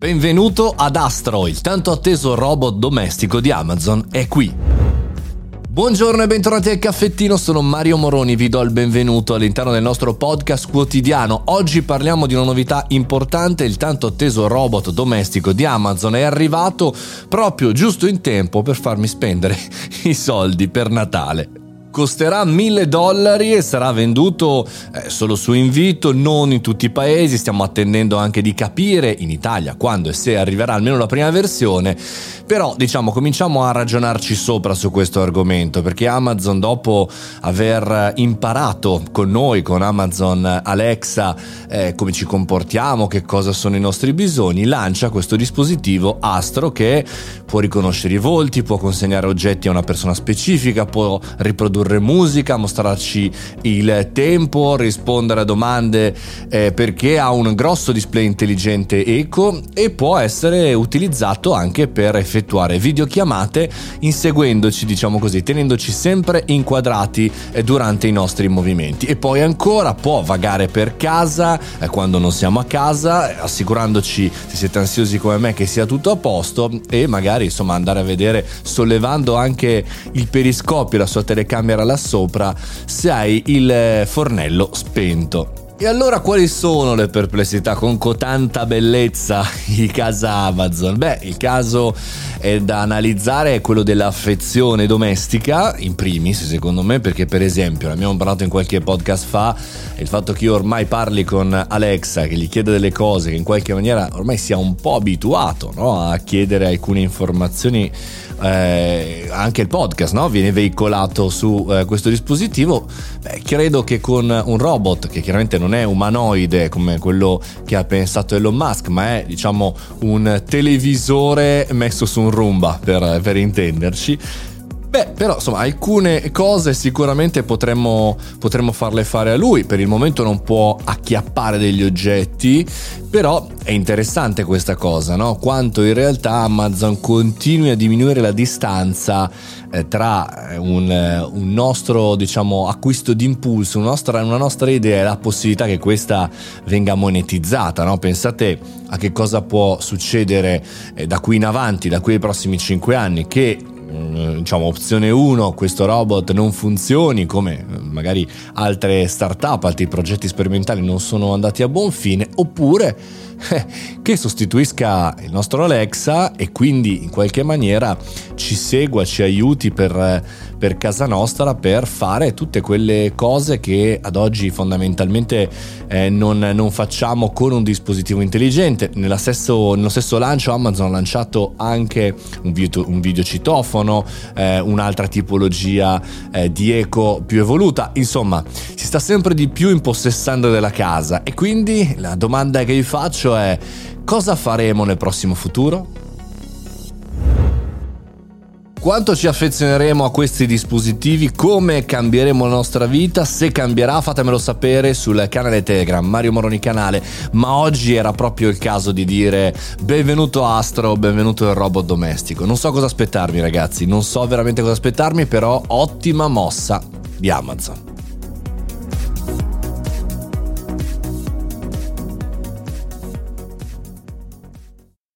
Benvenuto ad Astro, il tanto atteso robot domestico di Amazon è qui. Buongiorno e bentornati al caffettino, sono Mario Moroni, vi do il benvenuto all'interno del nostro podcast quotidiano. Oggi parliamo di una novità importante, il tanto atteso robot domestico di Amazon è arrivato proprio giusto in tempo per farmi spendere i soldi per Natale costerà 1000 dollari e sarà venduto eh, solo su invito, non in tutti i paesi, stiamo attendendo anche di capire in Italia quando e se arriverà almeno la prima versione, però diciamo cominciamo a ragionarci sopra su questo argomento perché Amazon dopo aver imparato con noi, con Amazon Alexa, eh, come ci comportiamo, che cosa sono i nostri bisogni, lancia questo dispositivo Astro che può riconoscere i volti, può consegnare oggetti a una persona specifica, può riprodurre produrre musica, mostrarci il tempo, rispondere a domande eh, perché ha un grosso display intelligente eco e può essere utilizzato anche per effettuare videochiamate inseguendoci, diciamo così, tenendoci sempre inquadrati eh, durante i nostri movimenti. E poi ancora può vagare per casa eh, quando non siamo a casa, assicurandoci, se siete ansiosi come me, che sia tutto a posto e magari insomma andare a vedere sollevando anche il periscopio, la sua telecamera era là sopra se hai il fornello spento. E allora quali sono le perplessità con cotanta bellezza di casa Amazon? Beh, il caso da analizzare è quello dell'affezione domestica, in primis secondo me, perché per esempio, l'abbiamo parlato in qualche podcast fa, il fatto che io ormai parli con Alexa, che gli chiede delle cose, che in qualche maniera ormai sia un po' abituato no? a chiedere alcune informazioni eh, anche il podcast no? viene veicolato su eh, questo dispositivo, beh, credo che con un robot che chiaramente non è umanoide come quello che ha pensato Elon Musk, ma è diciamo un televisore messo su un Roomba per, per intenderci, Beh, però insomma, alcune cose sicuramente potremmo, potremmo, farle fare a lui. Per il momento non può acchiappare degli oggetti, però è interessante questa cosa, no? Quanto in realtà Amazon continui a diminuire la distanza eh, tra eh, un, eh, un, nostro, diciamo, acquisto d'impulso, una nostra, una nostra, idea e la possibilità che questa venga monetizzata, no? Pensate a che cosa può succedere eh, da qui in avanti, da qui ai prossimi 5 anni, che diciamo opzione 1 questo robot non funzioni come magari altre start-up, altri progetti sperimentali non sono andati a buon fine oppure eh, che sostituisca il nostro Alexa e quindi in qualche maniera ci segua, ci aiuti per, per casa nostra per fare tutte quelle cose che ad oggi fondamentalmente eh, non, non, facciamo con un dispositivo intelligente. Stesso, nello stesso lancio Amazon ha lanciato anche un, video, un videocitofono, eh, un'altra tipologia eh, di eco più evoluta, insomma si sta sempre di più impossessando della casa e quindi la domanda che vi faccio discorso è cosa faremo nel prossimo futuro? Quanto ci affezioneremo a questi dispositivi? Come cambieremo la nostra vita? Se cambierà fatemelo sapere sul canale Telegram Mario Moroni Canale. Ma oggi era proprio il caso di dire benvenuto Astro, benvenuto il robot domestico. Non so cosa aspettarmi ragazzi, non so veramente cosa aspettarmi, però ottima mossa di Amazon.